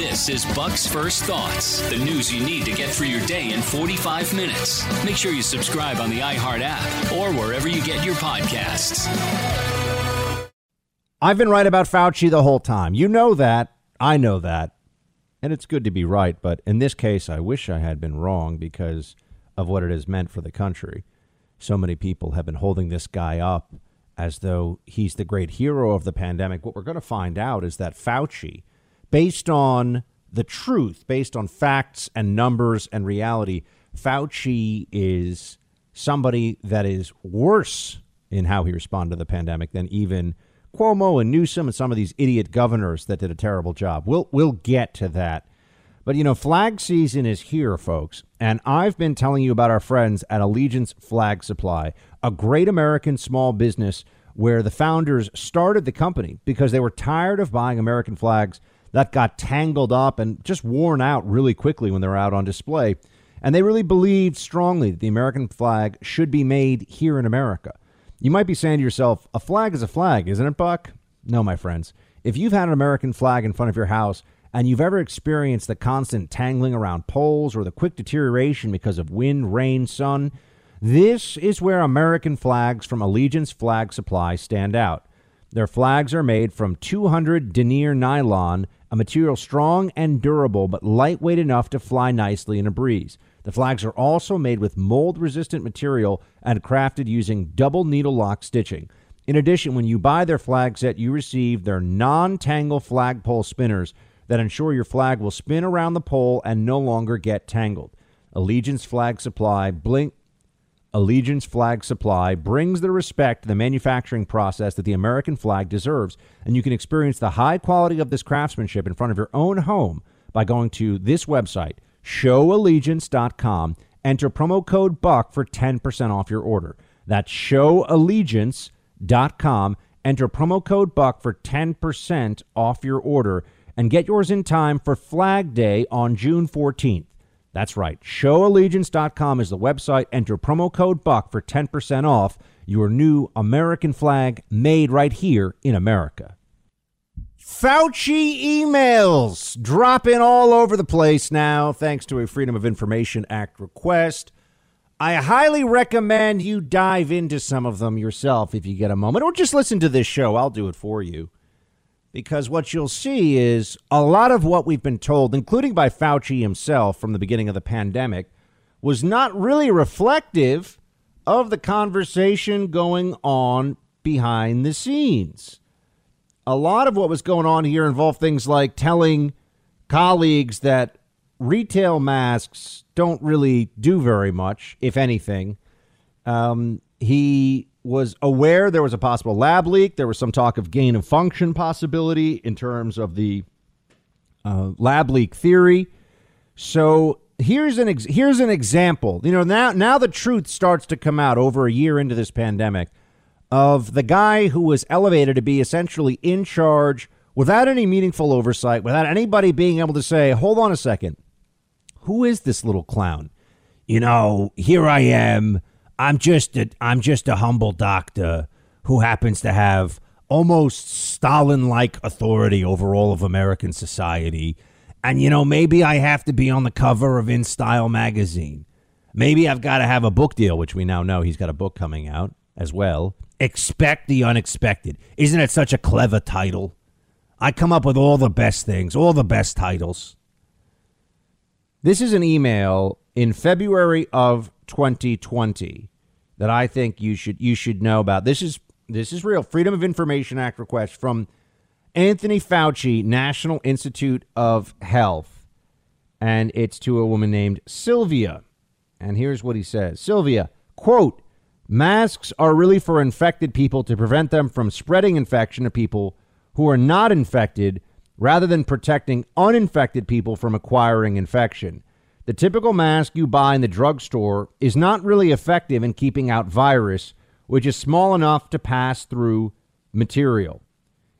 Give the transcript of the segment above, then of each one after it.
This is Buck's First Thoughts, the news you need to get through your day in 45 minutes. Make sure you subscribe on the iHeart app or wherever you get your podcasts. I've been right about Fauci the whole time. You know that. I know that. And it's good to be right, but in this case, I wish I had been wrong because of what it has meant for the country. So many people have been holding this guy up as though he's the great hero of the pandemic. What we're going to find out is that Fauci, based on the truth, based on facts and numbers and reality, Fauci is somebody that is worse in how he responded to the pandemic than even Cuomo and Newsom and some of these idiot governors that did a terrible job. We'll we'll get to that. But you know, flag season is here, folks, and I've been telling you about our friends at Allegiance Flag Supply, a great American small business where the founders started the company because they were tired of buying American flags that got tangled up and just worn out really quickly when they're out on display. And they really believed strongly that the American flag should be made here in America. You might be saying to yourself, a flag is a flag, isn't it, Buck? No, my friends. If you've had an American flag in front of your house and you've ever experienced the constant tangling around poles or the quick deterioration because of wind, rain, sun, this is where American flags from Allegiance Flag Supply stand out. Their flags are made from 200 denier nylon, a material strong and durable but lightweight enough to fly nicely in a breeze. The flags are also made with mold resistant material and crafted using double needle lock stitching. In addition, when you buy their flag set, you receive their non tangle flagpole spinners that ensure your flag will spin around the pole and no longer get tangled. Allegiance Flag Supply, Blink, Allegiance Flag Supply brings the respect to the manufacturing process that the American flag deserves, and you can experience the high quality of this craftsmanship in front of your own home by going to this website, showallegiance.com. Enter promo code BUCK for 10% off your order. That's showallegiance.com. Enter promo code BUCK for 10% off your order and get yours in time for Flag Day on June 14th. That's right. Showallegiance.com is the website. Enter promo code BUCK for 10% off your new American flag made right here in America. Fauci emails dropping all over the place now, thanks to a Freedom of Information Act request. I highly recommend you dive into some of them yourself if you get a moment, or just listen to this show. I'll do it for you. Because what you'll see is a lot of what we've been told, including by Fauci himself from the beginning of the pandemic, was not really reflective of the conversation going on behind the scenes. A lot of what was going on here involved things like telling colleagues that retail masks don't really do very much, if anything. Um, he was aware there was a possible lab leak. There was some talk of gain of function possibility in terms of the uh, lab leak theory. So here's an ex- here's an example. You know, now now the truth starts to come out over a year into this pandemic of the guy who was elevated to be essentially in charge without any meaningful oversight, without anybody being able to say, "Hold on a second. Who is this little clown?" You know, here I am I'm just a I'm just a humble doctor who happens to have almost Stalin-like authority over all of American society. And you know, maybe I have to be on the cover of InStyle magazine. Maybe I've got to have a book deal, which we now know he's got a book coming out as well. Expect the unexpected. Isn't it such a clever title? I come up with all the best things, all the best titles. This is an email in February of 2020 that I think you should you should know about. This is this is real Freedom of Information Act request from Anthony Fauci, National Institute of Health, and it's to a woman named Sylvia. And here's what he says: Sylvia, quote, masks are really for infected people to prevent them from spreading infection to people who are not infected, rather than protecting uninfected people from acquiring infection. The typical mask you buy in the drugstore is not really effective in keeping out virus, which is small enough to pass through material.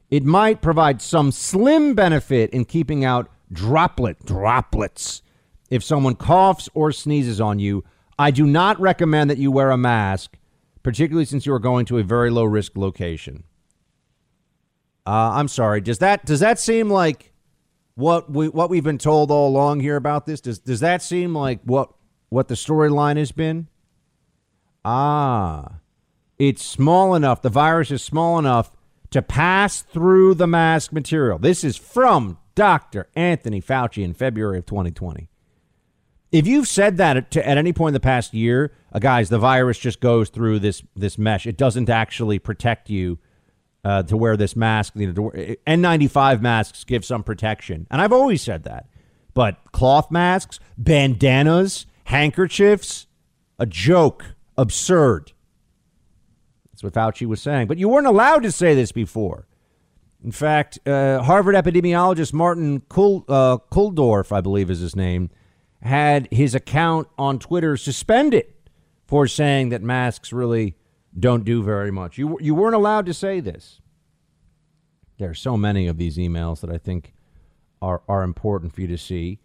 It might provide some slim benefit in keeping out droplet droplets. If someone coughs or sneezes on you, I do not recommend that you wear a mask, particularly since you are going to a very low risk location. Uh, I'm sorry. Does that does that seem like what we what we've been told all along here about this? Does does that seem like what what the storyline has been? Ah, it's small enough. The virus is small enough to pass through the mask material. This is from Dr. Anthony Fauci in February of 2020. If you've said that at, any point in the past year, uh, guys, the virus just goes through this this mesh. It doesn't actually protect you uh, to wear this mask. You know, wear, N95 masks give some protection, and I've always said that. But cloth masks, bandanas, handkerchiefs, a joke, absurd. That's what Fauci was saying. But you weren't allowed to say this before. In fact, uh, Harvard epidemiologist Martin Kul- uh, Kulldorff, I believe is his name, had his account on Twitter suspended for saying that masks really don't do very much. You, you weren't allowed to say this. There are so many of these emails that I think are, are important for you to see.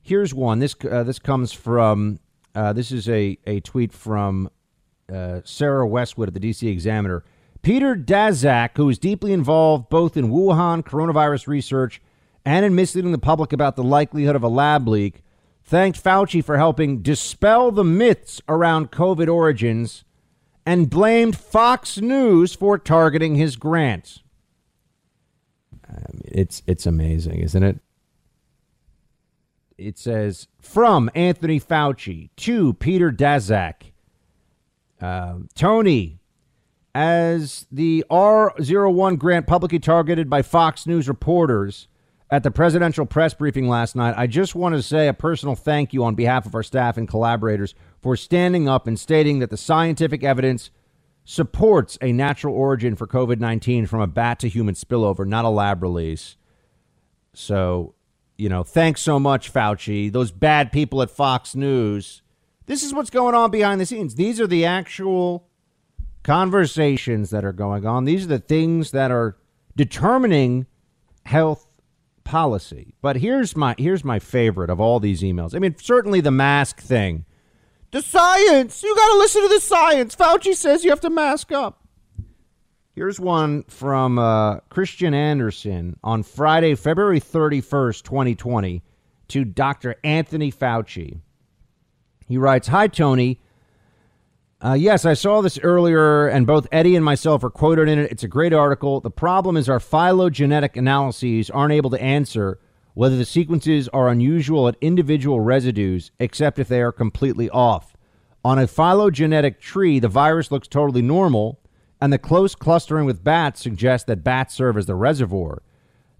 Here's one. This, uh, this comes from, uh, this is a, a tweet from uh, Sarah Westwood at the DC Examiner. Peter Daszak, who is deeply involved both in Wuhan coronavirus research and in misleading the public about the likelihood of a lab leak, thanked Fauci for helping dispel the myths around COVID origins and blamed Fox News for targeting his grants. I mean, it's it's amazing, isn't it? It says from Anthony Fauci to Peter Daszak. Uh, Tony, as the R01 grant publicly targeted by Fox News reporters at the presidential press briefing last night, I just want to say a personal thank you on behalf of our staff and collaborators for standing up and stating that the scientific evidence supports a natural origin for COVID 19 from a bat to human spillover, not a lab release. So, you know, thanks so much, Fauci. Those bad people at Fox News. This is what's going on behind the scenes. These are the actual conversations that are going on. These are the things that are determining health policy. But here's my here's my favorite of all these emails. I mean, certainly the mask thing. The science. You got to listen to the science. Fauci says you have to mask up. Here's one from uh, Kristian Andersen on Friday, February 31st, 2020, to Dr. Anthony Fauci. He writes Hi, Tony. Uh, yes, I saw this earlier, and both Eddie and myself are quoted in it. It's a great article. The problem is our phylogenetic analyses aren't able to answer whether the sequences are unusual at individual residues, except if they are completely off. On a phylogenetic tree, the virus looks totally normal, and the close clustering with bats suggests that bats serve as the reservoir.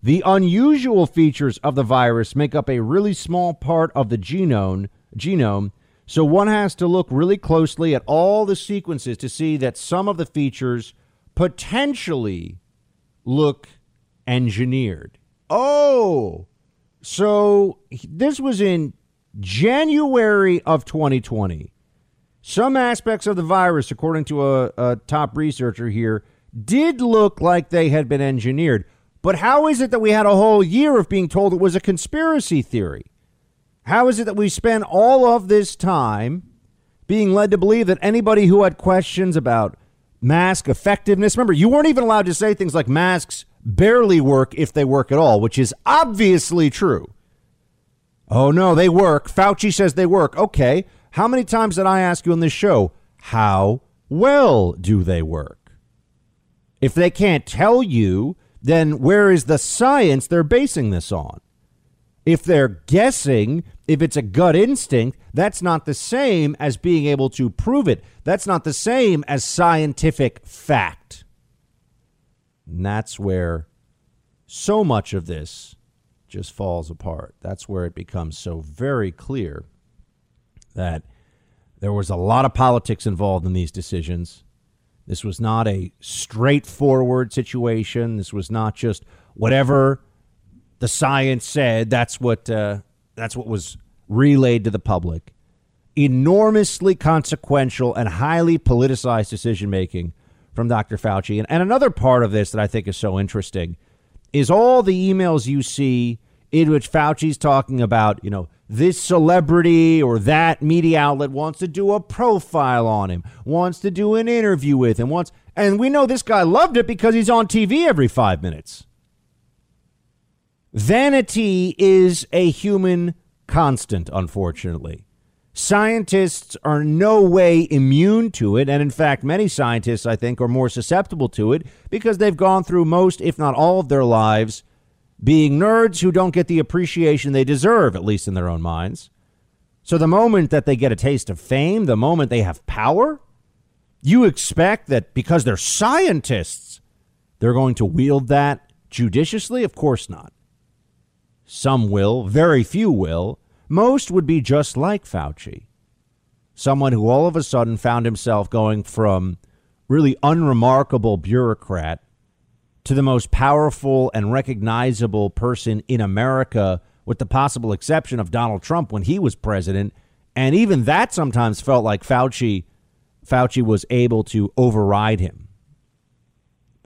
The unusual features of the virus make up a really small part of the genome, genome so one has to look really closely at all the sequences to see that some of the features potentially look engineered. Oh, so this was in January of 2020. Some aspects of the virus, according to a, a, top researcher here, did look like they had been engineered. But how is it that we had a whole year of being told it was a conspiracy theory? How is it that we spent all of this time being led to believe that anybody who had questions about mask effectiveness, remember, you weren't even allowed to say things like masks barely work if they work at all, which is obviously true. Oh, no, they work. Fauci says they work. Okay. How many times did I ask you on this show, how well do they work? If they can't tell you, then where is the science they're basing this on? If they're guessing, if it's a gut instinct, that's not the same as being able to prove it. That's not the same as scientific fact. And that's where so much of this just falls apart. That's where it becomes so very clear that there was a lot of politics involved in these decisions. This was not a straightforward situation. This was not just whatever the science said that's what uh, that's what was relayed to the public. Enormously consequential and highly politicized decision making from Dr. Fauci. And, and another part of this that I think is so interesting is all the emails you see in which Fauci's talking about, you know, this celebrity or that media outlet wants to do a profile on him, wants to do an interview with him, wants and we know this guy loved it because he's on TV every 5 minutes. Vanity is a human constant, unfortunately. Scientists are no way immune to it. And in fact, many scientists, I think, are more susceptible to it because they've gone through most, if not all, of their lives being nerds who don't get the appreciation they deserve, at least in their own minds. So the moment that they get a taste of fame, the moment they have power, you expect that because they're scientists, they're going to wield that judiciously? Of course not. Some will, very few will. Most would be just like Fauci. Someone who all of a sudden found himself going from really unremarkable bureaucrat to the most powerful and recognizable person in America, with the possible exception of Donald Trump when he was president. And even that sometimes felt like Fauci Fauci was able to override him.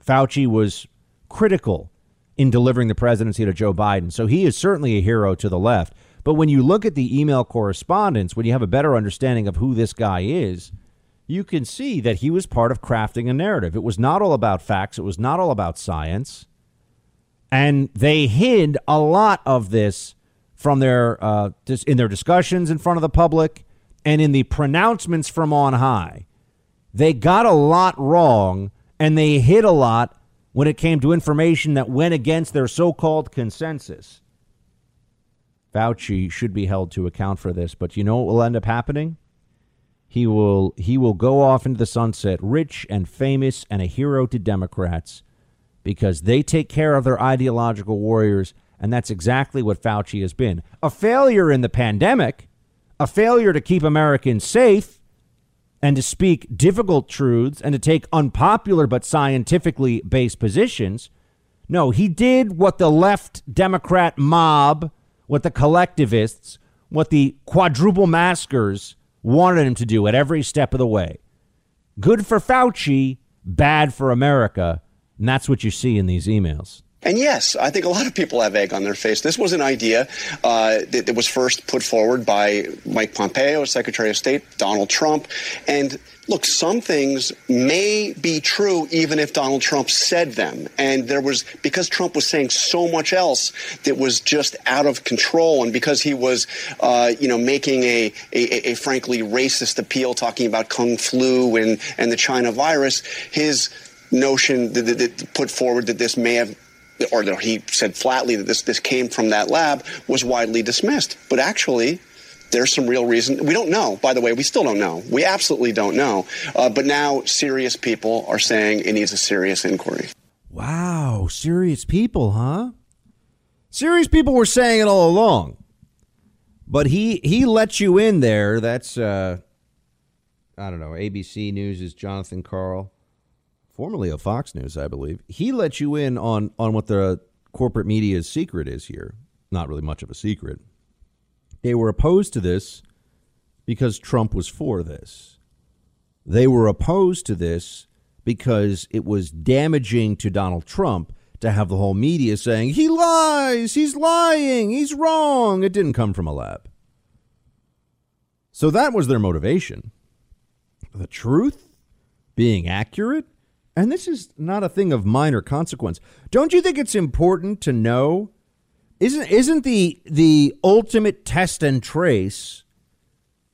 Fauci was critical in delivering the presidency to Joe Biden. So he is certainly a hero to the left. But when you look at the email correspondence, when you have a better understanding of who this guy is, you can see that he was part of crafting a narrative. It was not all about facts, it was not all about science. And they hid a lot of this from their uh, in their discussions in front of the public and in the pronouncements from on high. They got a lot wrong and they hid a lot when it came to information that went against their so called consensus. Fauci should be held to account for this, but you know what will end up happening? He will he will go off into the sunset rich and famous and a hero to Democrats because they take care of their ideological warriors and that's exactly what Fauci has been. A failure in the pandemic, a failure to keep Americans safe and to speak difficult truths and to take unpopular but scientifically based positions. No, he did what the left Democrat mob, what the collectivists, what the quadruple maskers wanted him to do at every step of the way. Good for Fauci, bad for America. And that's what you see in these emails. And yes, I think a lot of people have egg on their face. This was an idea uh, that, that, was first put forward by Mike Pompeo, Secretary of State, Donald Trump. And look, some things may be true even if Donald Trump said them. And there was, because Trump was saying so much else that was just out of control, and because he was, uh, you know, making a, a, a frankly racist appeal, talking about Kung flu and, and the China virus, his notion that, that, that put forward that this may have or that he said flatly that this this came from that lab was widely dismissed. But actually, there's some real reason. We don't know, by the way. We still don't know. We absolutely don't know. Uh, but now serious people are saying it needs a serious inquiry. Wow, serious people, huh? Serious people were saying it all along. But he he let you in there. That's uh I don't know. ABC News is Jonathan Karl formerly of Fox News, I believe. He let you in on on what the corporate media's secret is here. Not really much of a secret. They were opposed to this because Trump was for this. They were opposed to this because it was damaging to Donald Trump to have the whole media saying, he lies, he's lying, he's wrong. It didn't come from a lab. So that was their motivation. The truth, being accurate, and this is not a thing of minor consequence. Don't you think it's important to know? Isn't isn't the the ultimate test and trace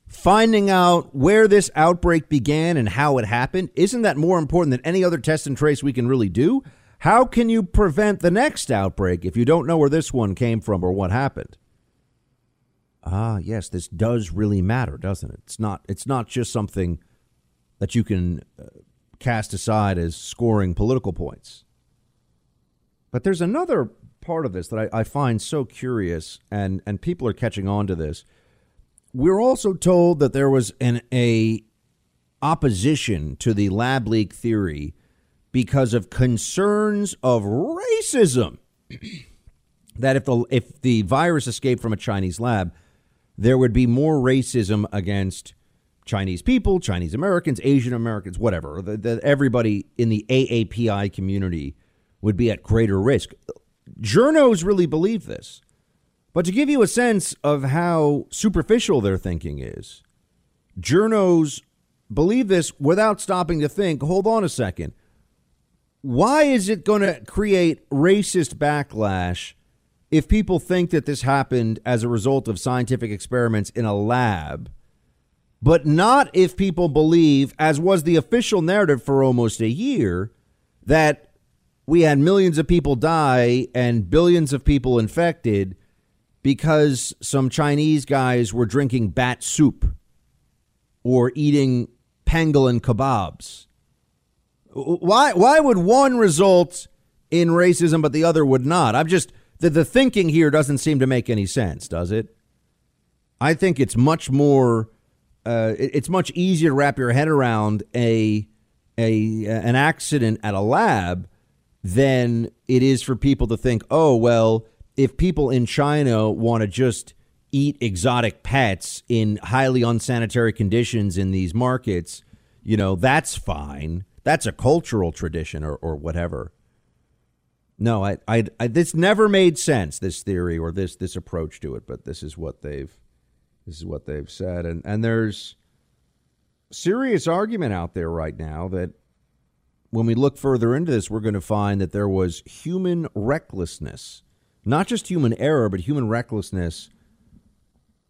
finding out where this outbreak began and how it happened? Isn't that more important than any other test and trace we can really do? How can you prevent the next outbreak if you don't know where this one came from or what happened? Ah, yes, this does really matter, doesn't it? It's not it's not just something that you can uh, cast aside as scoring political points. But there's another part of this that I, I, find so curious, and, and people are catching on to this. We're also told that there was an a opposition to the lab leak theory because of concerns of racism. that if the if the virus escaped from a Chinese lab, there would be more racism against Chinese people, Chinese Americans, Asian Americans, whatever, that everybody in the AAPI community would be at greater risk. Journos really believe this. But to give you a sense of how superficial their thinking is, journos believe this without stopping to think hold on a second. Why is it going to create racist backlash if people think that this happened as a result of scientific experiments in a lab, but not if people believe, as was the official narrative for almost a year, that we had millions of people die and billions of people infected because some Chinese guys were drinking bat soup or eating pangolin kebabs. Why why would one result in racism but the other would not? I'm just the, the thinking here doesn't seem to make any sense, does it? I think it's much more uh, it, it's much easier to wrap your head around a a an accident at a lab than it is for people to think, "Oh, well, if people in China want to just eat exotic pets in highly unsanitary conditions in these markets, you know, that's fine. That's a cultural tradition or, or whatever. No, I, I, I, this never made sense. This theory or this this approach to it, but this is what they've this is what they've said, and and there's serious argument out there right now that when we look further into this, we're going to find that there was human recklessness, not just human error, but human recklessness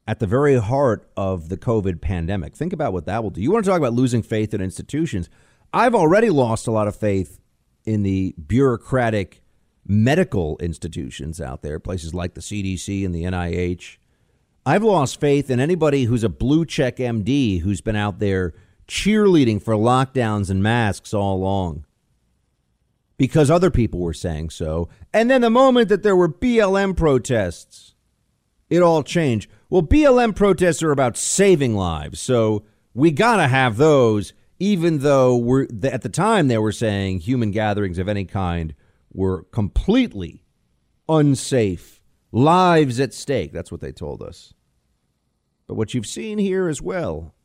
at the very heart of the COVID pandemic. Think about what that will do. You want to talk about losing faith in institutions? I've already lost a lot of faith in the bureaucratic medical institutions out there, places like the CDC and the NIH. I've lost faith in anybody who's a blue check MD who's been out there cheerleading for lockdowns and masks all along because other people were saying so. And then the moment that there were BLM protests, it all changed. Well, BLM protests are about saving lives, so we got to have those even though we're at the time they were saying human gatherings of any kind were completely unsafe, lives at stake. That's what they told us. But what you've seen here as well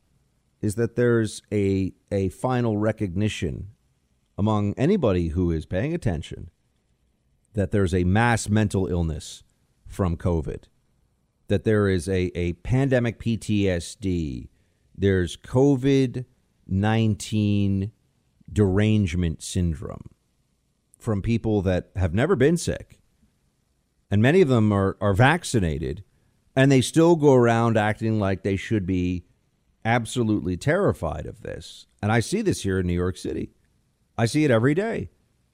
is that there's a a final recognition among anybody who is paying attention that there's a mass mental illness from COVID, that there is a, a pandemic PTSD, there's COVID 19 derangement syndrome from people that have never been sick. And many of them are, are vaccinated, and they still go around acting like they should be absolutely terrified of this. And I see this here in New York City. I see it every day.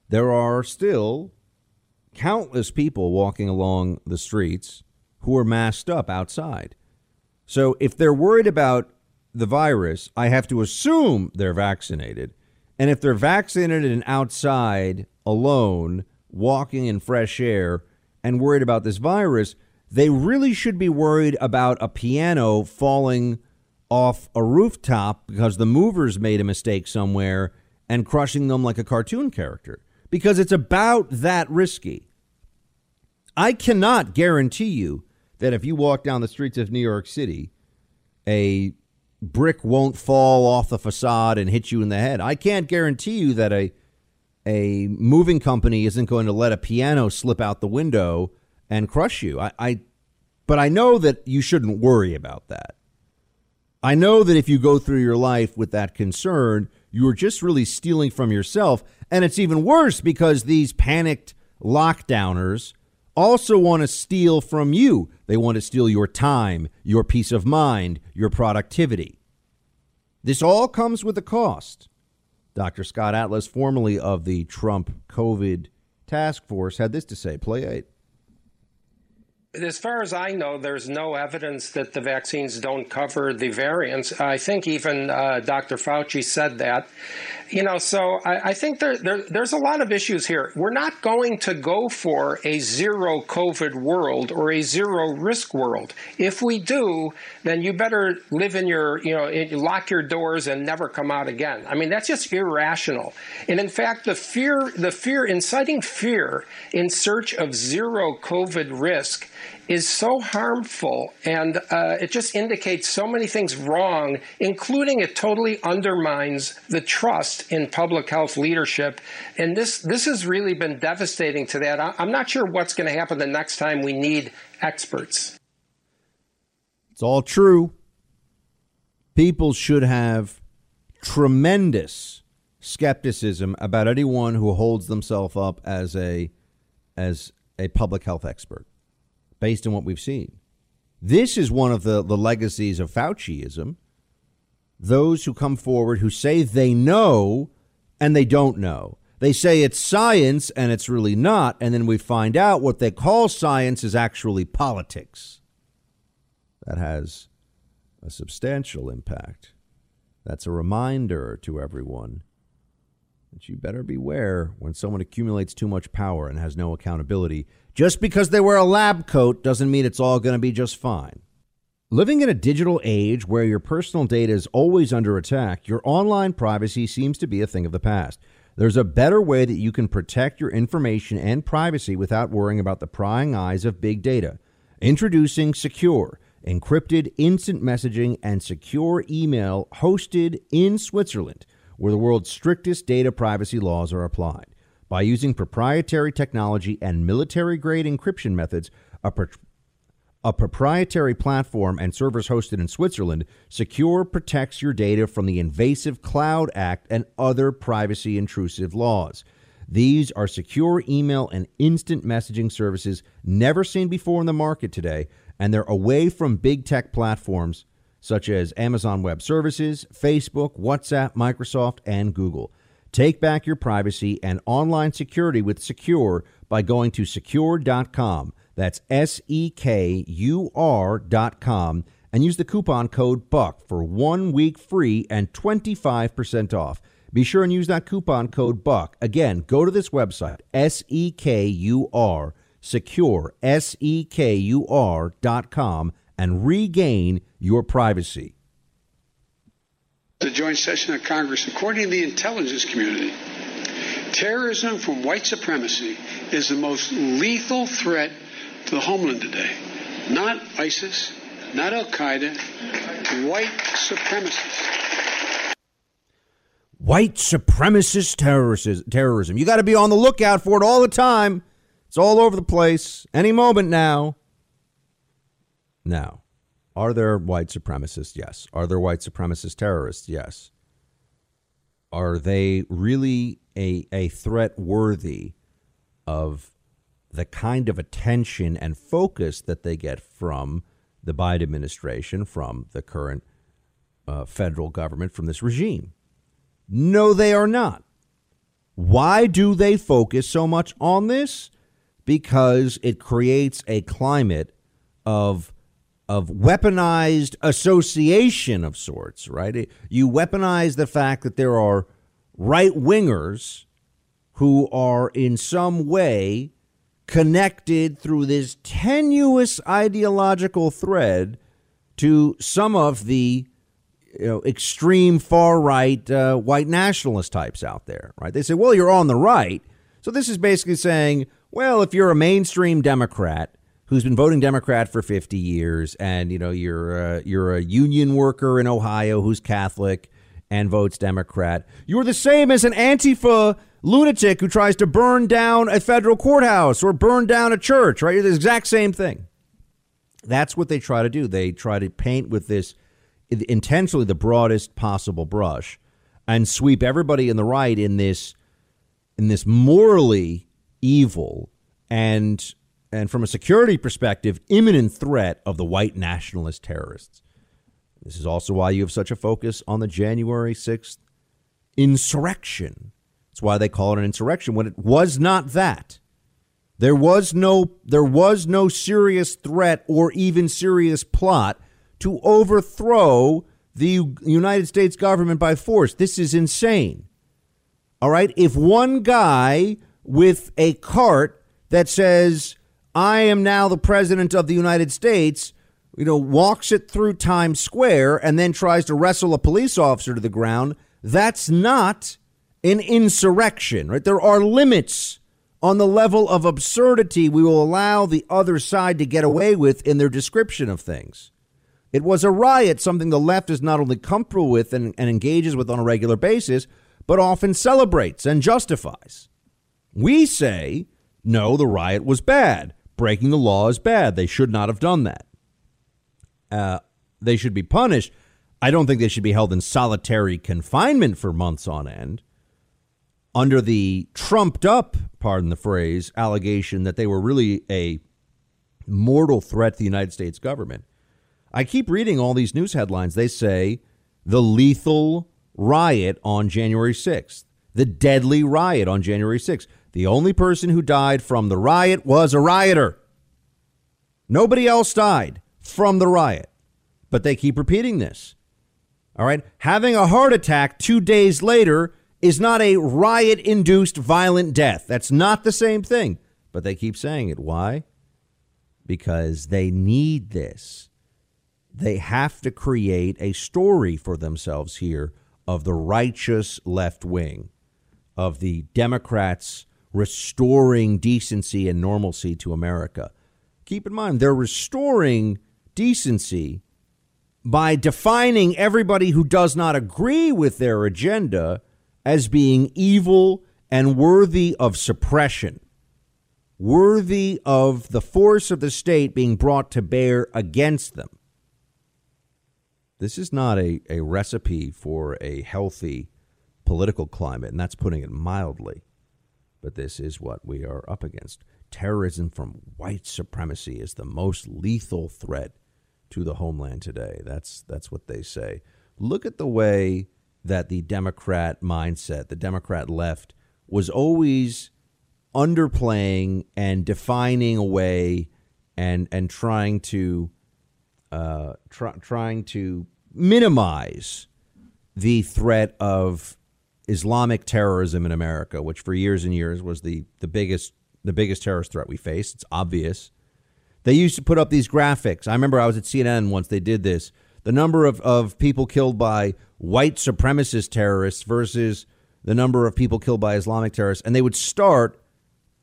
There are still countless people walking along the streets who are masked up outside. So if they're worried about the virus, I have to assume they're vaccinated. And if they're vaccinated and outside alone, walking in fresh air, and worried about this virus, they really should be worried about a piano falling off a rooftop because the movers made a mistake somewhere and crushing them like a cartoon character. Because it's about that risky. I cannot guarantee you that if you walk down the streets of New York City, a brick won't fall off the facade and hit you in the head. I can't guarantee you that a a moving company isn't going to let a piano slip out the window and crush you. I, I but I know that you shouldn't worry about that. I know that if you go through your life with that concern, you're just really stealing from yourself. And it's even worse because these panicked lockdowners also want to steal from you. They want to steal your time, your peace of mind, your productivity. This all comes with a cost. Dr. Scott Atlas, formerly of the Trump COVID task force, had this to say. Play eight. As far as I know, there's no evidence that the vaccines don't cover the variants. I think even uh, Dr. Fauci said that. You know, so I, I think there, there, there's a lot of issues here. We're not going to go for a zero COVID world or a zero risk world. If we do, then you better live in your, you know, lock your doors and never come out again. I mean, that's just irrational. And in fact, the fear, the fear, inciting fear in search of zero COVID risk is so harmful and uh, it just indicates so many things wrong, including it totally undermines the trust in public health leadership. And this, this has really been devastating to that. I'm not sure what's going to happen the next time we need experts. It's all true. People should have tremendous skepticism about anyone who holds themselves up as a as a public health expert. Based on what we've seen. This is one of the, the legacies of Fauciism. Those who come forward who say they know and they don't know. They say it's science and it's really not. And then we find out what they call science is actually politics. That has a substantial impact. That's a reminder to everyone that you better beware when someone accumulates too much power and has no accountability. Just because they wear a lab coat doesn't mean it's all going to be just fine. Living in a digital age where your personal data is always under attack, your online privacy seems to be a thing of the past. There's a better way that you can protect your information and privacy without worrying about the prying eyes of big data. Introducing Sekur, encrypted instant messaging and secure email hosted in Switzerland, where the world's strictest data privacy laws are applied. By using proprietary technology and military grade encryption methods, a a proprietary platform and servers hosted in Switzerland, Sekur protects your data from the invasive Cloud Act and other privacy intrusive laws. These are secure email and instant messaging services never seen before in the market today, and they're away from big tech platforms such as Amazon Web Services, Facebook, WhatsApp, Microsoft, and Google. Take back your privacy and online security with Sekur by going to sekur.com. That's S E K U R dot com and use the coupon code BUCK for one week free and 25% off. Be sure and use that coupon code BUCK. Again, go to this website, S E K U R, Sekur, S E K U R dot com, and regain your privacy. The joint session of Congress, according to the intelligence community, terrorism from white supremacy is the most lethal threat to the homeland today. Not ISIS, not Al Qaeda, white supremacists. White supremacist terrorism. You got to be on the lookout for it all the time. It's all over the place. Any moment now. Now, are there white supremacists? Yes. Are there white supremacist terrorists? Yes. Are they really a, a threat worthy of the kind of attention and focus that they get from the Biden administration, from the current uh, federal government, from this regime. No, they are not. Why do they focus so much on this? Because it creates a climate of of weaponized association of sorts, right? You weaponize the fact that there are right wingers who are in some way connected through this tenuous ideological thread to some of the you know, extreme far right uh, white nationalist types out there, right? They say, well, you're on the right. So this is basically saying, well, if you're a mainstream Democrat who's been voting Democrat for 50 years, and you know you're a, you're a union worker in Ohio who's Catholic and votes Democrat, you're the same as an Antifa lunatic who tries to burn down a federal courthouse or burn down a church, right? You're the exact same thing. That's what they try to do. They try to paint with this intentionally the broadest possible brush and sweep everybody in the right in this in this morally evil and and from a security perspective imminent threat of the white nationalist terrorists. This is also why you have such a focus on the January 6th insurrection that's why they call it an insurrection when it was not that. There was no there was no serious threat or even serious plot to overthrow the United States government by force. This is insane. All right, if one guy with a cart that says I am now the president of the United States, you know, walks it through Times Square and then tries to wrestle a police officer to the ground, that's not an insurrection, right? There are limits on the level of absurdity we will allow the other side to get away with in their description of things. It was a riot, something the left is not only comfortable with and, and engages with on a regular basis, but often celebrates and justifies. We say, no, the riot was bad. Breaking the law is bad. They should not have done that. Uh, they should be punished. I don't think they should be held in solitary confinement for months on end under the trumped up, pardon the phrase, allegation that they were really a mortal threat to the United States government. I keep reading all these news headlines. They say the lethal riot on January 6th, the deadly riot on January 6th. The only person who died from the riot was a rioter. Nobody else died from the riot. But they keep repeating this. All right. Having a heart attack two days later is not a riot induced violent death. That's not the same thing. But they keep saying it. Why? Because they need this. They have to create a story for themselves here of the righteous left wing, of the Democrats restoring decency and normalcy to America. Keep in mind, they're restoring decency by defining everybody who does not agree with their agenda as being evil and worthy of suppression, worthy of the force of the state being brought to bear against them. This is not a, a recipe for a healthy political climate, and that's putting it mildly. But this is what we are up against. Terrorism from white supremacy is the most lethal threat to the homeland today. That's that's what they say. Look at the way that the Democrat mindset, the Democrat left, was always underplaying and defining away and and trying to uh, try, trying to minimize the threat of Islamic terrorism in America, which for years and years was the, the biggest the biggest terrorist threat we faced. It's obvious. They used to put up these graphics. I remember I was at CNN once they did this. The number of, of people killed by white supremacist terrorists versus the number of people killed by Islamic terrorists. And they would start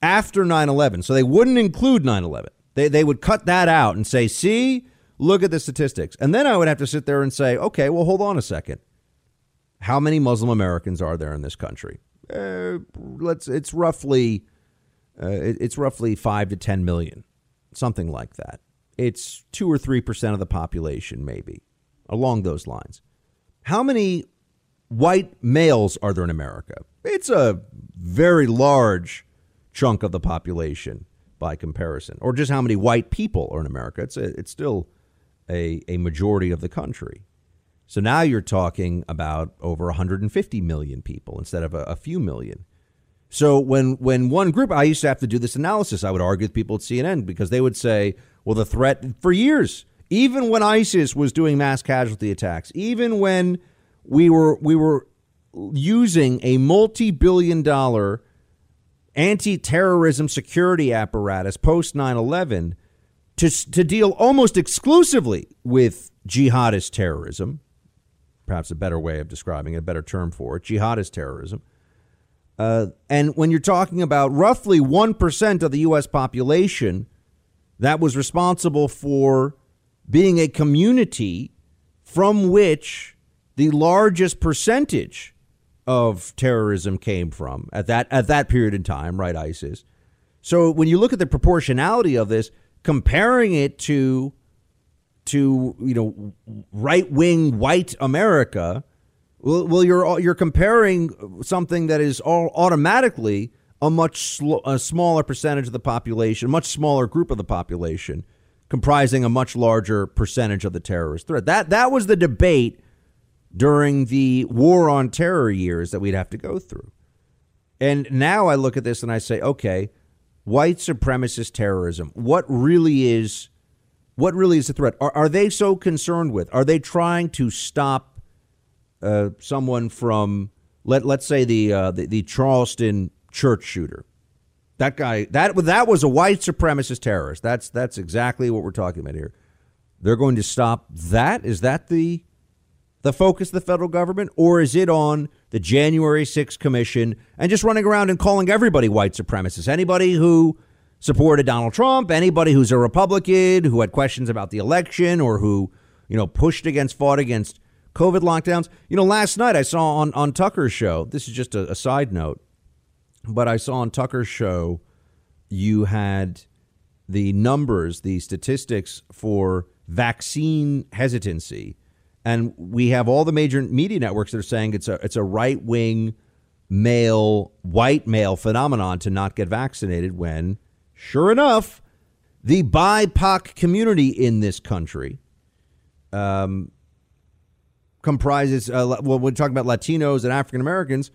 after 9 11. So they wouldn't include 9 11. They, they would cut that out and say, see, look at the statistics. And then I would have to sit there and say, okay, well, hold on a second. How many Muslim Americans are there in this country? Uh, let's. It's roughly. Uh, it's roughly five to ten million, something like that. It's two or three percent of the population, maybe, along those lines. How many white males are there in America? It's a very large chunk of the population by comparison, or just how many white people are in America. It's a, it's still a, a majority of the country. So now you're talking about over 150 million people instead of a, a, few million. So when when one group, I used to have to do this analysis. I would argue with people at CNN because they would say, "Well, the threat for years, even when ISIS was doing mass casualty attacks, even when we were we were using a multi-billion-dollar anti-terrorism security apparatus post 9/11 to to deal almost exclusively with jihadist terrorism." Perhaps a better way of describing it, a better term for it, jihadist terrorism. Uh, and when you're talking about roughly 1% of the U.S. population that was responsible for being a community from which the largest percentage of terrorism came from at that at that period in time, right? ISIS. So when you look at the proportionality of this, comparing it to to you know right wing white America, well, well, you're you're comparing something that is all automatically a much sl- a smaller percentage of the population, much smaller group of the population, comprising a much larger percentage of the terrorist threat. That that was the debate during the war on terror years that we'd have to go through. And now I look at this and I say, okay, white supremacist terrorism. What really is what really is the threat? Are, are they so concerned with? Are they trying to stop uh, someone from let let's say the, uh, the the Charleston church shooter? That guy that that was a white supremacist terrorist. That's that's exactly what we're talking about here. They're going to stop that. Is that the the focus of the federal government, or is it on the January 6th commission and just running around and calling everybody white supremacists? Anybody who supported Donald Trump, anybody who's a Republican who had questions about the election or who, you know, pushed against, fought against COVID lockdowns. You know, last night I saw on, on Tucker's show, this is just a, a side note, but I saw on Tucker's show you had the numbers, the statistics for vaccine hesitancy. And we have all the major media networks that are saying it's a it's a right wing male, white male phenomenon to not get vaccinated when Sure enough, the BIPOC community in this country um, comprises, uh, well, we're talking about Latinos and African Americans,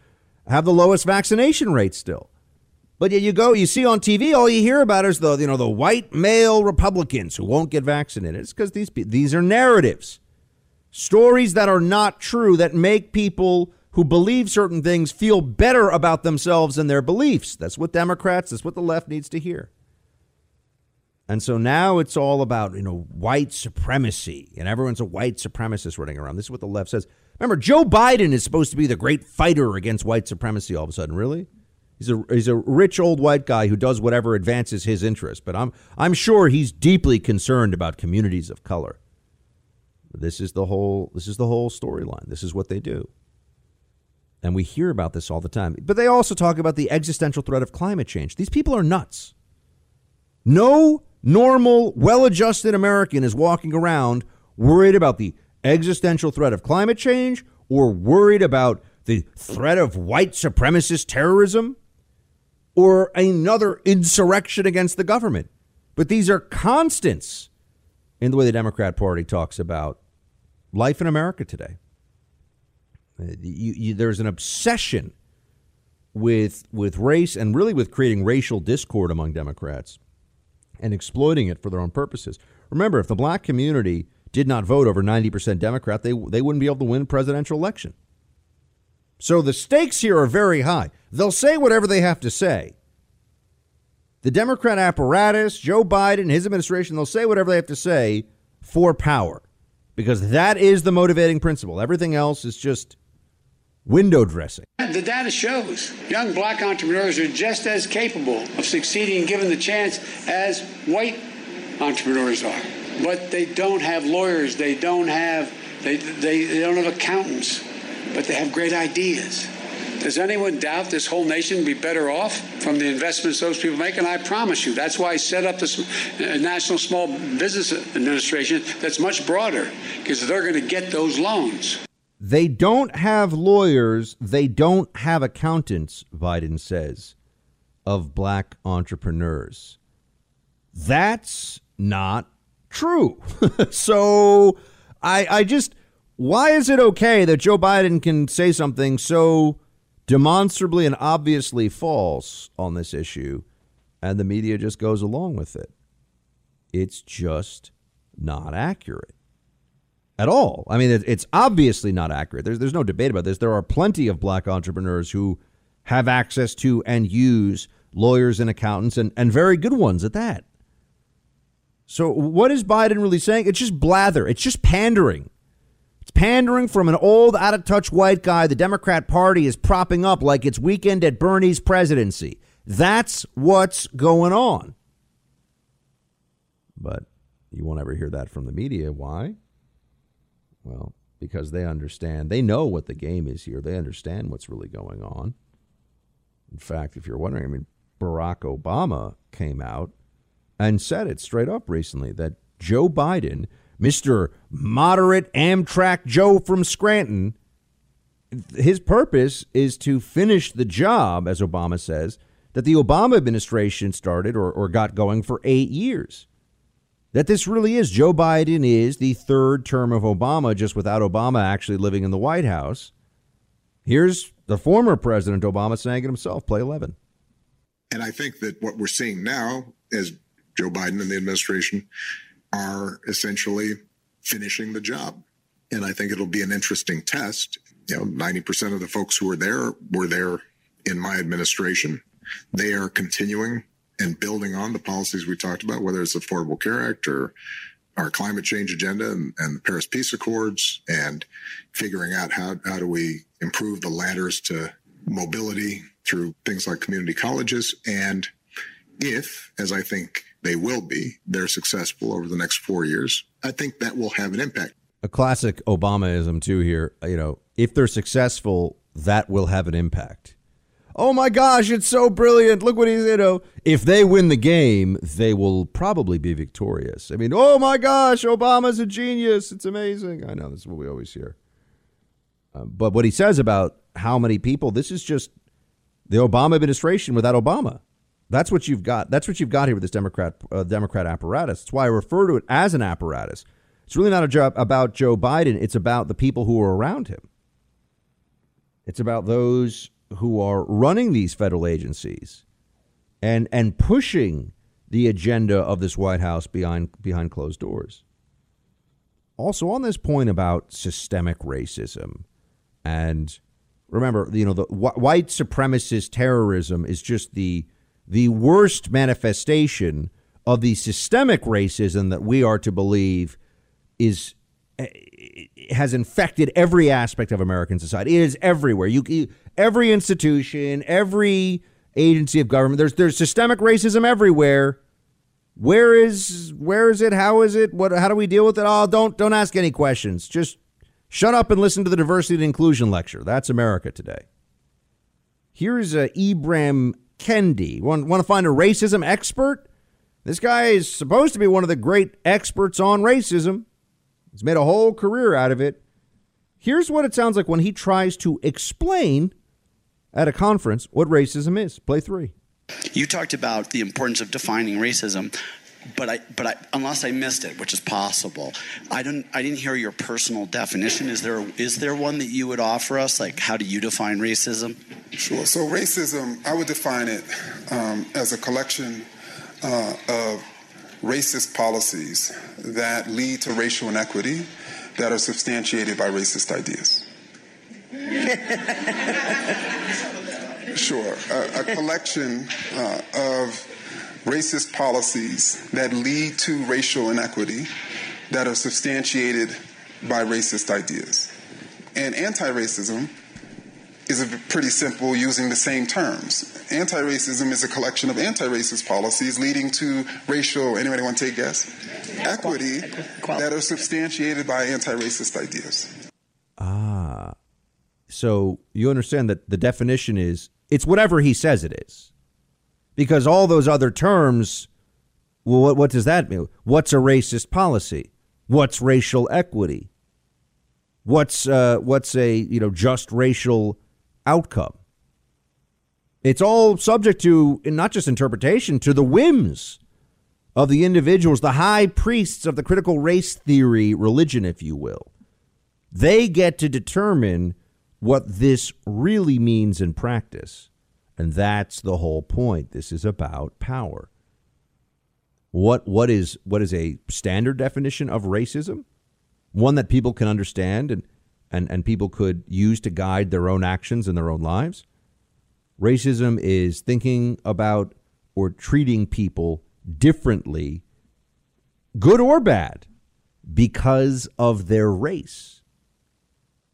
have the lowest vaccination rate still. But you go, you see on TV, all you hear about is the you know the white male Republicans who won't get vaccinated. It's because these these are narratives, stories that are not true that make people who believe certain things feel better about themselves and their beliefs. That's what Democrats, that's what the left needs to hear. And so now it's all about, you know, white supremacy, and everyone's a white supremacist running around. This is what the left says. Remember, Joe Biden is supposed to be the great fighter against white supremacy all of a sudden, really? He's a he's a rich old white guy who does whatever advances his interest, but I'm I'm sure he's deeply concerned about communities of color. This is the whole this is the whole storyline. This is what they do. And we hear about this all the time. But they also talk about the existential threat of climate change. These people are nuts. No normal, well adjusted American is walking around worried about the existential threat of climate change or worried about the threat of white supremacist terrorism or another insurrection against the government. But these are constants in the way the Democrat Party talks about life in America today. You, you, there's an obsession with with race and really with creating racial discord among Democrats and exploiting it for their own purposes. Remember, if the black community did not vote over 90% Democrat, they they wouldn't be able to win a presidential election. So the stakes here are very high. They'll say whatever they have to say. The Democrat apparatus, Joe Biden, his administration, they'll say whatever they have to say for power because that is the motivating principle. Everything else is just window dressing. The data shows young black entrepreneurs are just as capable of succeeding given the chance as white entrepreneurs are. But they don't have lawyers, they don't have they, they, they don't have accountants, but they have great ideas. Does anyone doubt this whole nation would be better off from the investments those people make? And I promise you, that's why I set up this uh, National Small Business Administration that's much broader, because they're going to get those loans. They don't have lawyers, they don't have accountants, Biden says, of black entrepreneurs. That's not true. so I I just why is it okay that Joe Biden can say something so demonstrably and obviously false on this issue and the media just goes along with it? It's just not accurate at all. I mean, it's obviously not accurate. There's, there's no debate about this. There are plenty of black entrepreneurs who have access to and use lawyers and accountants, and, and very good ones at that. So, what is Biden really saying? It's just blather, it's just pandering. It's pandering from an old, out of touch white guy the Democrat Party is propping up like it's weekend at Bernie's presidency. That's what's going on. But you won't ever hear that from the media. Why? Well, because they understand, they know what the game is here. They understand what's really going on. In fact, if you're wondering, I mean, Barack Obama came out and said it straight up recently that Joe Biden, Mr. Moderate Amtrak Joe from Scranton, his purpose is to finish the job, as Obama says, that the Obama administration started or, or got going for eight years that this really is Joe Biden is the third term of Obama, just without Obama actually living in the White House. Here's the former President Obama saying it himself play 11. And I think that what we're seeing now as Joe Biden and the administration are essentially finishing the job. And I think it'll be an interesting test. You know, 90% of the folks who were there were there in my administration. They are continuing and building on the policies we talked about, whether it's Affordable Care Act or our climate change agenda and, and, the Paris Peace Accords, and figuring out how, how do we improve the ladders to mobility through things like community colleges. And if, as I think they will be, they're successful over the next four years, I think that will have an impact. A classic Obamaism, too, here. You know, if they're successful, that will have an impact oh my gosh, it's so brilliant. Look what he's, you know, if they win the game, they will probably be victorious. I mean, oh my gosh, Obama's a genius. It's amazing. I know this is what we always hear. Uh, but what he says about how many people, this is just the Obama administration without Obama. That's what you've got. That's what you've got here with this Democrat uh, Democrat apparatus. That's why I refer to it as an apparatus. It's really not a job about Joe Biden. It's about the people who are around him. It's about those who are running these federal agencies and and pushing the agenda of this White House behind behind closed doors. Also on this point about systemic racism and remember, you know, the wh- white supremacist terrorism is just the the worst manifestation of the systemic racism that we are to believe is has infected every aspect of American society. It is everywhere. You, you every institution, every agency of government. There's there's systemic racism everywhere. Where is where is it? How is it? What? How do we deal with it? Oh, don't don't ask any questions. Just shut up and listen to the diversity and inclusion lecture. That's America today. Here's uh, Ibram Kendi. Want want to find a racism expert? This guy is supposed to be one of the great experts on racism. He's made a whole career out of it. Here's what it sounds like when he tries to explain at a conference what racism is. Play three. You talked about the importance of defining racism, but I, but I, unless I missed it, which is possible, I didn't, I didn't hear your personal definition. Is there, is there one that you would offer us? Like, how do you define racism? Sure. So racism, I would define it um, as a collection uh, of racist policies that lead to racial inequity that are substantiated by racist ideas. Sure. A, a collection uh, of racist policies that lead to racial inequity that are substantiated by racist ideas. And anti racism is pretty simple using the same terms. Anti racism is a collection of anti racist policies leading to racial, anybody want to take a guess? Equity that are substantiated by anti racist ideas. Ah. So you understand that the definition is it's whatever he says it is. Because all those other terms, well, what, what does that mean? What's a racist policy? What's racial equity? What's uh, what's a you know just racial outcome? It's all subject to not just interpretation, to the whims of the individuals, the high priests of the critical race theory religion, if you will. They get to determine what this really means in practice. And that's the whole point. This is about power. What what is what is a standard definition of racism? One that people can understand and and, and people could use to guide their own actions in their own lives. Racism is thinking about or treating people differently, good or bad, because of their race.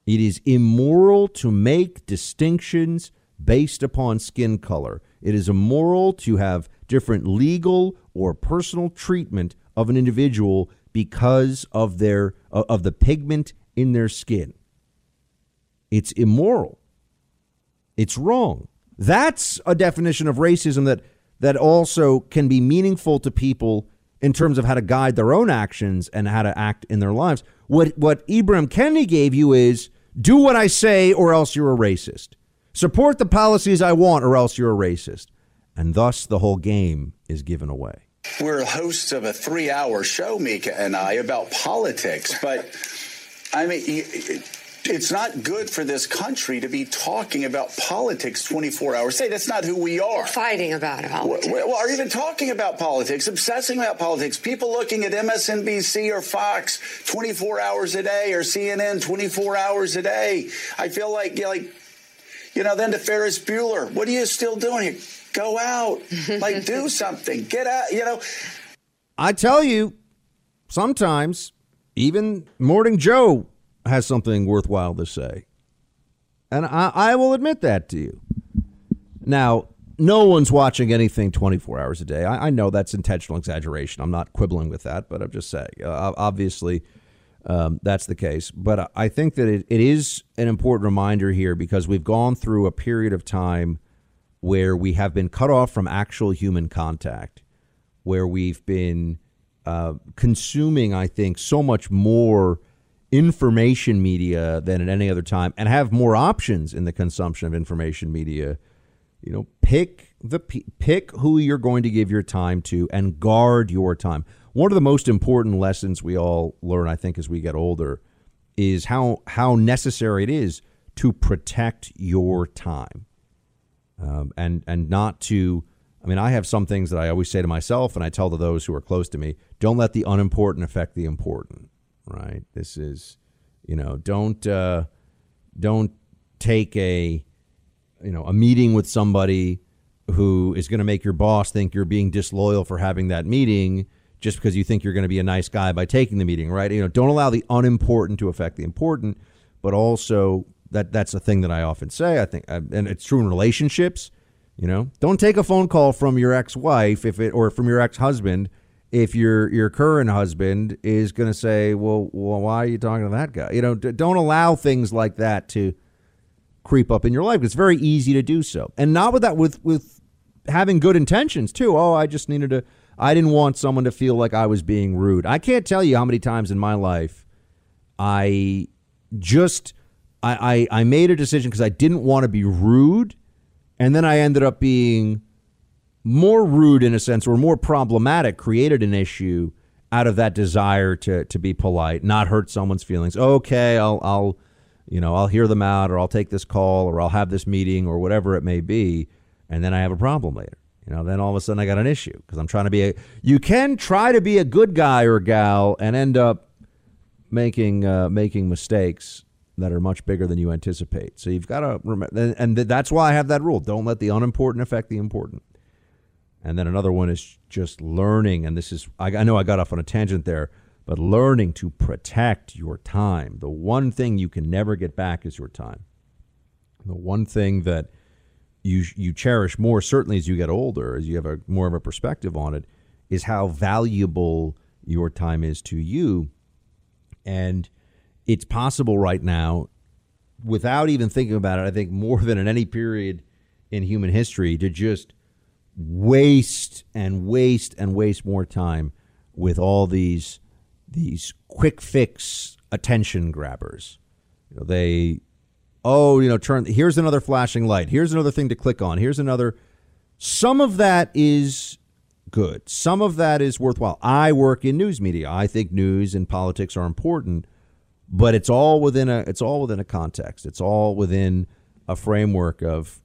It is immoral to make distinctions based upon skin color. It is immoral to have different legal or personal treatment of an individual because of their of the pigment in their skin. It's immoral. It's wrong. That's a definition of racism that that also can be meaningful to people in terms of how to guide their own actions and how to act in their lives. What what Ibram Kendi gave you is do what I say, or else you're a racist. Support the policies I want, or else you're a racist. And thus, the whole game is given away. We're hosts of a three hour show, Mika and I, about politics. But, I mean, it's not good for this country to be talking about politics 24 hours a day. That's not who we are. Fighting about politics. Well, or even talking about politics, obsessing about politics. People looking at MSNBC or Fox 24 hours a day or CNN 24 hours a day. I feel like, you know, like, you know, then to Ferris Bueller, what are you still doing here? Go out, like do something, get out, you know. I tell you, sometimes even Morning Joe has something worthwhile to say. And I, I will admit that to you. Now, no one's watching anything 24 hours a day. I, I, know that's intentional exaggeration. I'm not quibbling with that, but I'm just saying. Uh, obviously, um, that's the case. But I think that it, it is an important reminder here because we've gone through a period of time where we have been cut off from actual human contact, where we've been uh, consuming, I think, so much more information media than at any other time and have more options in the consumption of information media. You know, pick the pick who you're going to give your time to and guard your time. One of the most important lessons we all learn, I think, as we get older, is how how necessary it is to protect your time, um, and and not to. I mean, I have some things that I always say to myself, and I tell to those who are close to me: don't let the unimportant affect the important. Right? This is, you know, don't uh, don't take a you know a meeting with somebody who is going to make your boss think you're being disloyal for having that meeting just because you think you're going to be a nice guy by taking the meeting, right? You know, don't allow the unimportant to affect the important, but also that that's a thing that I often say. I think, uh, and it's true in relationships. You know, don't take a phone call from your ex-wife if it or from your ex-husband if your your current husband is going to say, well, well, why are you talking to that guy? You know, d- don't allow things like that to creep up in your life. It's very easy to do so, and not with that with with having good intentions too. Oh, I just needed to. I didn't want someone to feel like I was being rude. I can't tell you how many times in my life I just I I, I made a decision because I didn't want to be rude, and then I ended up being more rude in a sense or more problematic, created an issue out of that desire to to be polite, not hurt someone's feelings. Okay, I'll I'll you know, I'll hear them out or I'll take this call or I'll have this meeting or whatever it may be, and then I have a problem later. You know, then all of a sudden I got an issue because I'm trying to be a. You can try to be a good guy or gal and end up making uh, making mistakes that are much bigger than you anticipate. So you've got to remember, and that's why I have that rule: don't let the unimportant affect the important. And then another one is just learning, and this is I, I know I got off on a tangent there but learning to protect your time. The one thing you can never get back is your time. The one thing that you you cherish more, certainly as you get older, as you have a more of a perspective on it, is how valuable your time is to you. And it's possible right now, without even thinking about it, I think more than in any period in human history, to just waste and waste and waste more time with all these these quick fix attention grabbers. You know, they oh, you know, turn here's another flashing light. Here's another thing to click on. Here's another some of that is good. Some of that is worthwhile. I work in news media. I think news and politics are important, but it's all within a it's all within a context. It's all within a framework of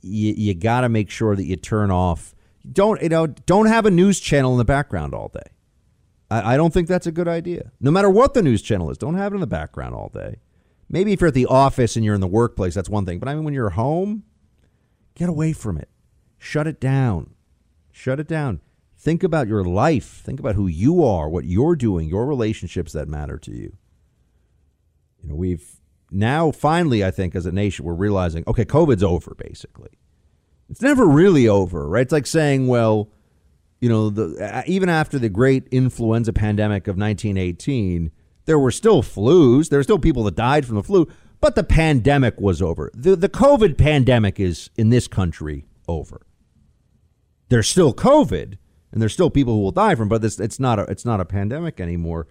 you, you got to make sure that you turn off don't you know don't have a news channel in the background all day I, I don't think that's a good idea. No matter what the news channel is, don't have it in the background all day. Maybe if you're at the office and you're in the workplace, that's one thing. But I mean, when you're home, get away from it. Shut it down. Shut it down. Think about your life. Think about who you are, what you're doing, your relationships that matter to you. You know, we've now finally, I think, as a nation, we're realizing, okay, COVID's over, basically. It's never really over, right? It's like saying, well, you know, the, even after the great influenza pandemic of 1918, there were still flus. There were still people that died from the flu, but the pandemic was over. The, the COVID pandemic is in this country over. There's still COVID, and there's still people who will die from, but it's not a, it's not a pandemic anymore.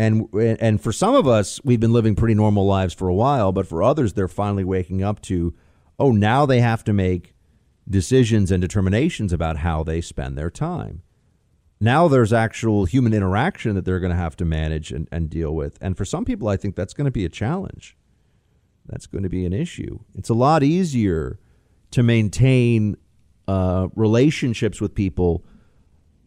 And and for some of us, we've been living pretty normal lives for a while, but for others, they're finally waking up to, oh, now they have to make decisions and determinations about how they spend their time. Now there's actual human interaction that they're going to have to manage and, and deal with. And for some people, I think that's going to be a challenge. That's going to be an issue. It's a lot easier to maintain uh, relationships with people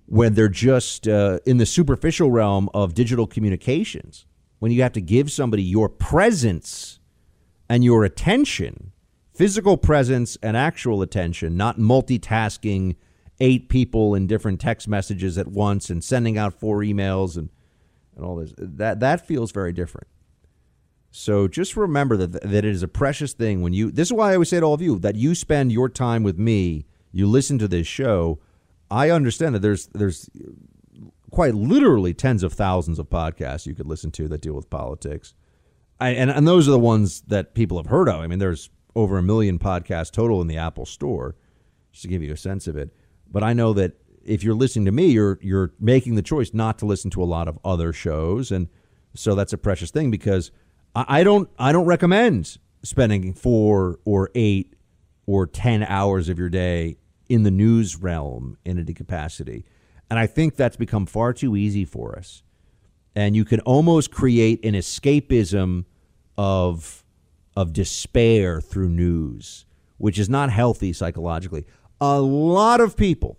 when they're just uh, in the superficial realm of digital communications. When you have to give somebody your presence and your attention physical presence and actual attention, not multitasking eight people in different text messages at once and sending out four emails and, and all this. That that feels very different. So just remember that that it is a precious thing when you this is why I always say to all of you that you spend your time with me, you listen to this show. I understand that there's there's quite literally tens of thousands of podcasts you could listen to that deal with politics. I, and, and those are the ones that people have heard of. I mean, there's over a million podcasts total in the Apple Store, just to give you a sense of it. But I know that if you're listening to me, you're you're making the choice not to listen to a lot of other shows, and so that's a precious thing because I, I don't I don't recommend spending four or eight or ten hours of your day in the news realm in any capacity. And I think that's become far too easy for us. And you can almost create an escapism of of despair through news, which is not healthy psychologically. A lot of people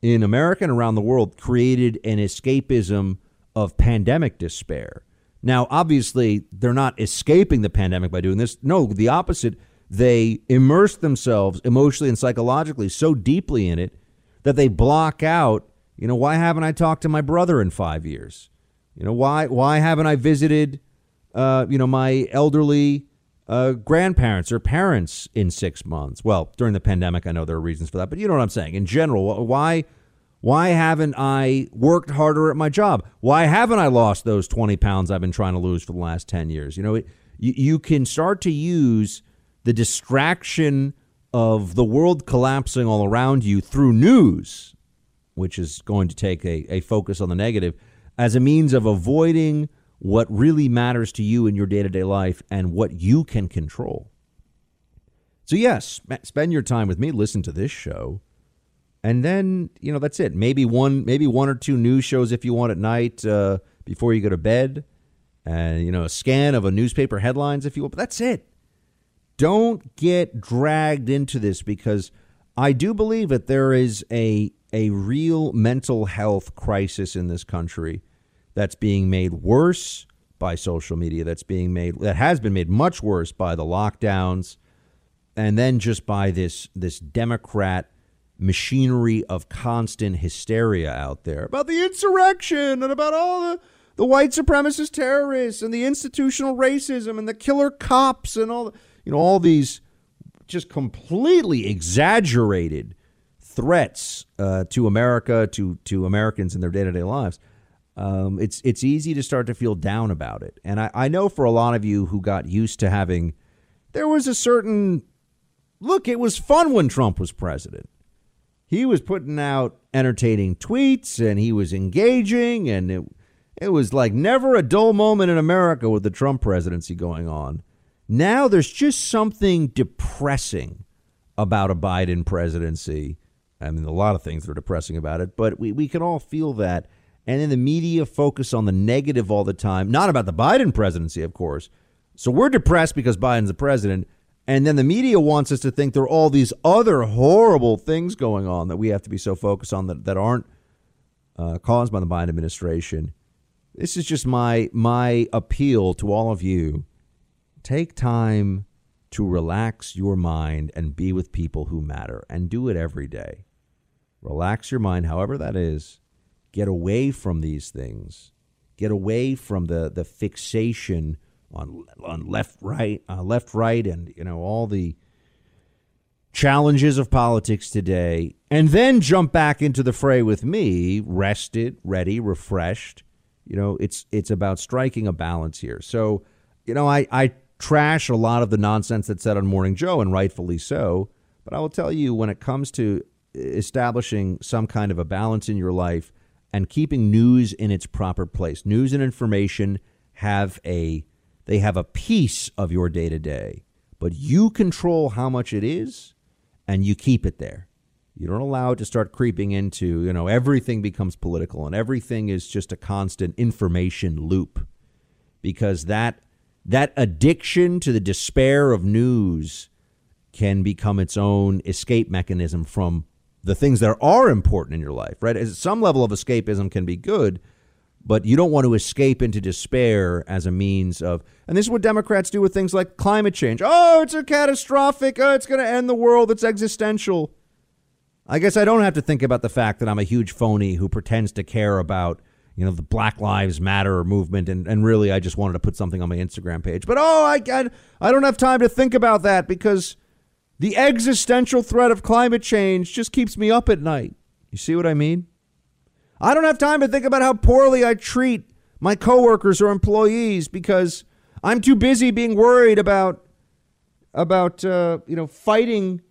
in America and around the world created an escapism of pandemic despair. Now, obviously, they're not escaping the pandemic by doing this. No, the opposite. They immerse themselves emotionally and psychologically so deeply in it that they block out, you know, why haven't I talked to my brother in five years? You know, why why haven't I visited uh, you know, my elderly uh, grandparents or parents in six months. Well, during the pandemic, I know there are reasons for that, but you know what I'm saying. In general, why why haven't I worked harder at my job? Why haven't I lost those 20 pounds I've been trying to lose for the last 10 years? You know, it, you, you can start to use the distraction of the world collapsing all around you through news, which is going to take a, a focus on the negative, as a means of avoiding what really matters to you in your day to day life and what you can control. So, yes, spend your time with me, listen to this show. And then, you know, that's it. Maybe one, maybe one or two news shows if you want at night uh, before you go to bed. And, you know, a scan of a newspaper headlines if you want. But that's it. Don't get dragged into this because I do believe that there is a, a real mental health crisis in this country that's being made worse by social media, that's being made that has been made much worse by the lockdowns, and then just by this this Democrat machinery of constant hysteria out there about the insurrection and about all the the white supremacist terrorists and the institutional racism and the killer cops and all you know all these just completely exaggerated threats uh, to America to to Americans in their day to day lives um, it's it's easy to start to feel down about it. And I, I know for a lot of you who got used to having, there was a certain look. It was fun when Trump was president. He was putting out entertaining tweets and he was engaging, and it it was like never a dull moment in America with the Trump presidency going on. Now there's just something depressing about a Biden presidency. I mean, a lot of things are depressing about it, but we, we can all feel that and then the media focus on the negative all the time, not about the Biden presidency, of course. So we're depressed because Biden's the president. And then the media wants us to think there are all these other horrible things going on that we have to be so focused on that, that aren't uh, caused by the Biden administration. This is just my my appeal to all of you. Take time to relax your mind and be with people who matter and do it every day. Relax your mind, however that is. Get away from these things, get away from the the fixation on on left right uh, left right and you know all the challenges of politics today and then jump back into the fray with me rested ready refreshed. You know it's it's about striking a balance here. So you know i i trash a lot of the nonsense that's said on morning joe and rightfully so but i will tell you when it comes to establishing some kind of a balance in your life and keeping news in its proper place. News and information have a they have a piece of your day to day, but you control how much it is and you keep it there. You don't allow it to start creeping into, you know, everything becomes political and everything is just a constant information loop because that that addiction to the despair of news can become its own escape mechanism from the things that are important in your life, right? As Some level of escapism can be good, but you don't want to escape into despair as a means of, and this is what Democrats do with things like climate change. Oh, it's a catastrophic. Oh, it's going to end the world. It's existential. I guess I don't have to think about the fact that I'm a huge phony who pretends to care about, you know, the Black Lives Matter movement, and, and really I just wanted to put something on my Instagram page. But oh, I, I, I don't have time to think about that because the existential threat of climate change just keeps me up at night. You see what I mean? I don't have time to think about how poorly I treat my coworkers or employees because I'm too busy being worried about about uh, you know fighting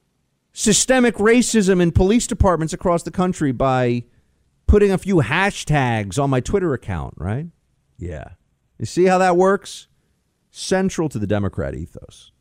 systemic racism in police departments across the country by putting a few hashtags on my Twitter account, right? Yeah. You see how that works? Central to the Democrat ethos.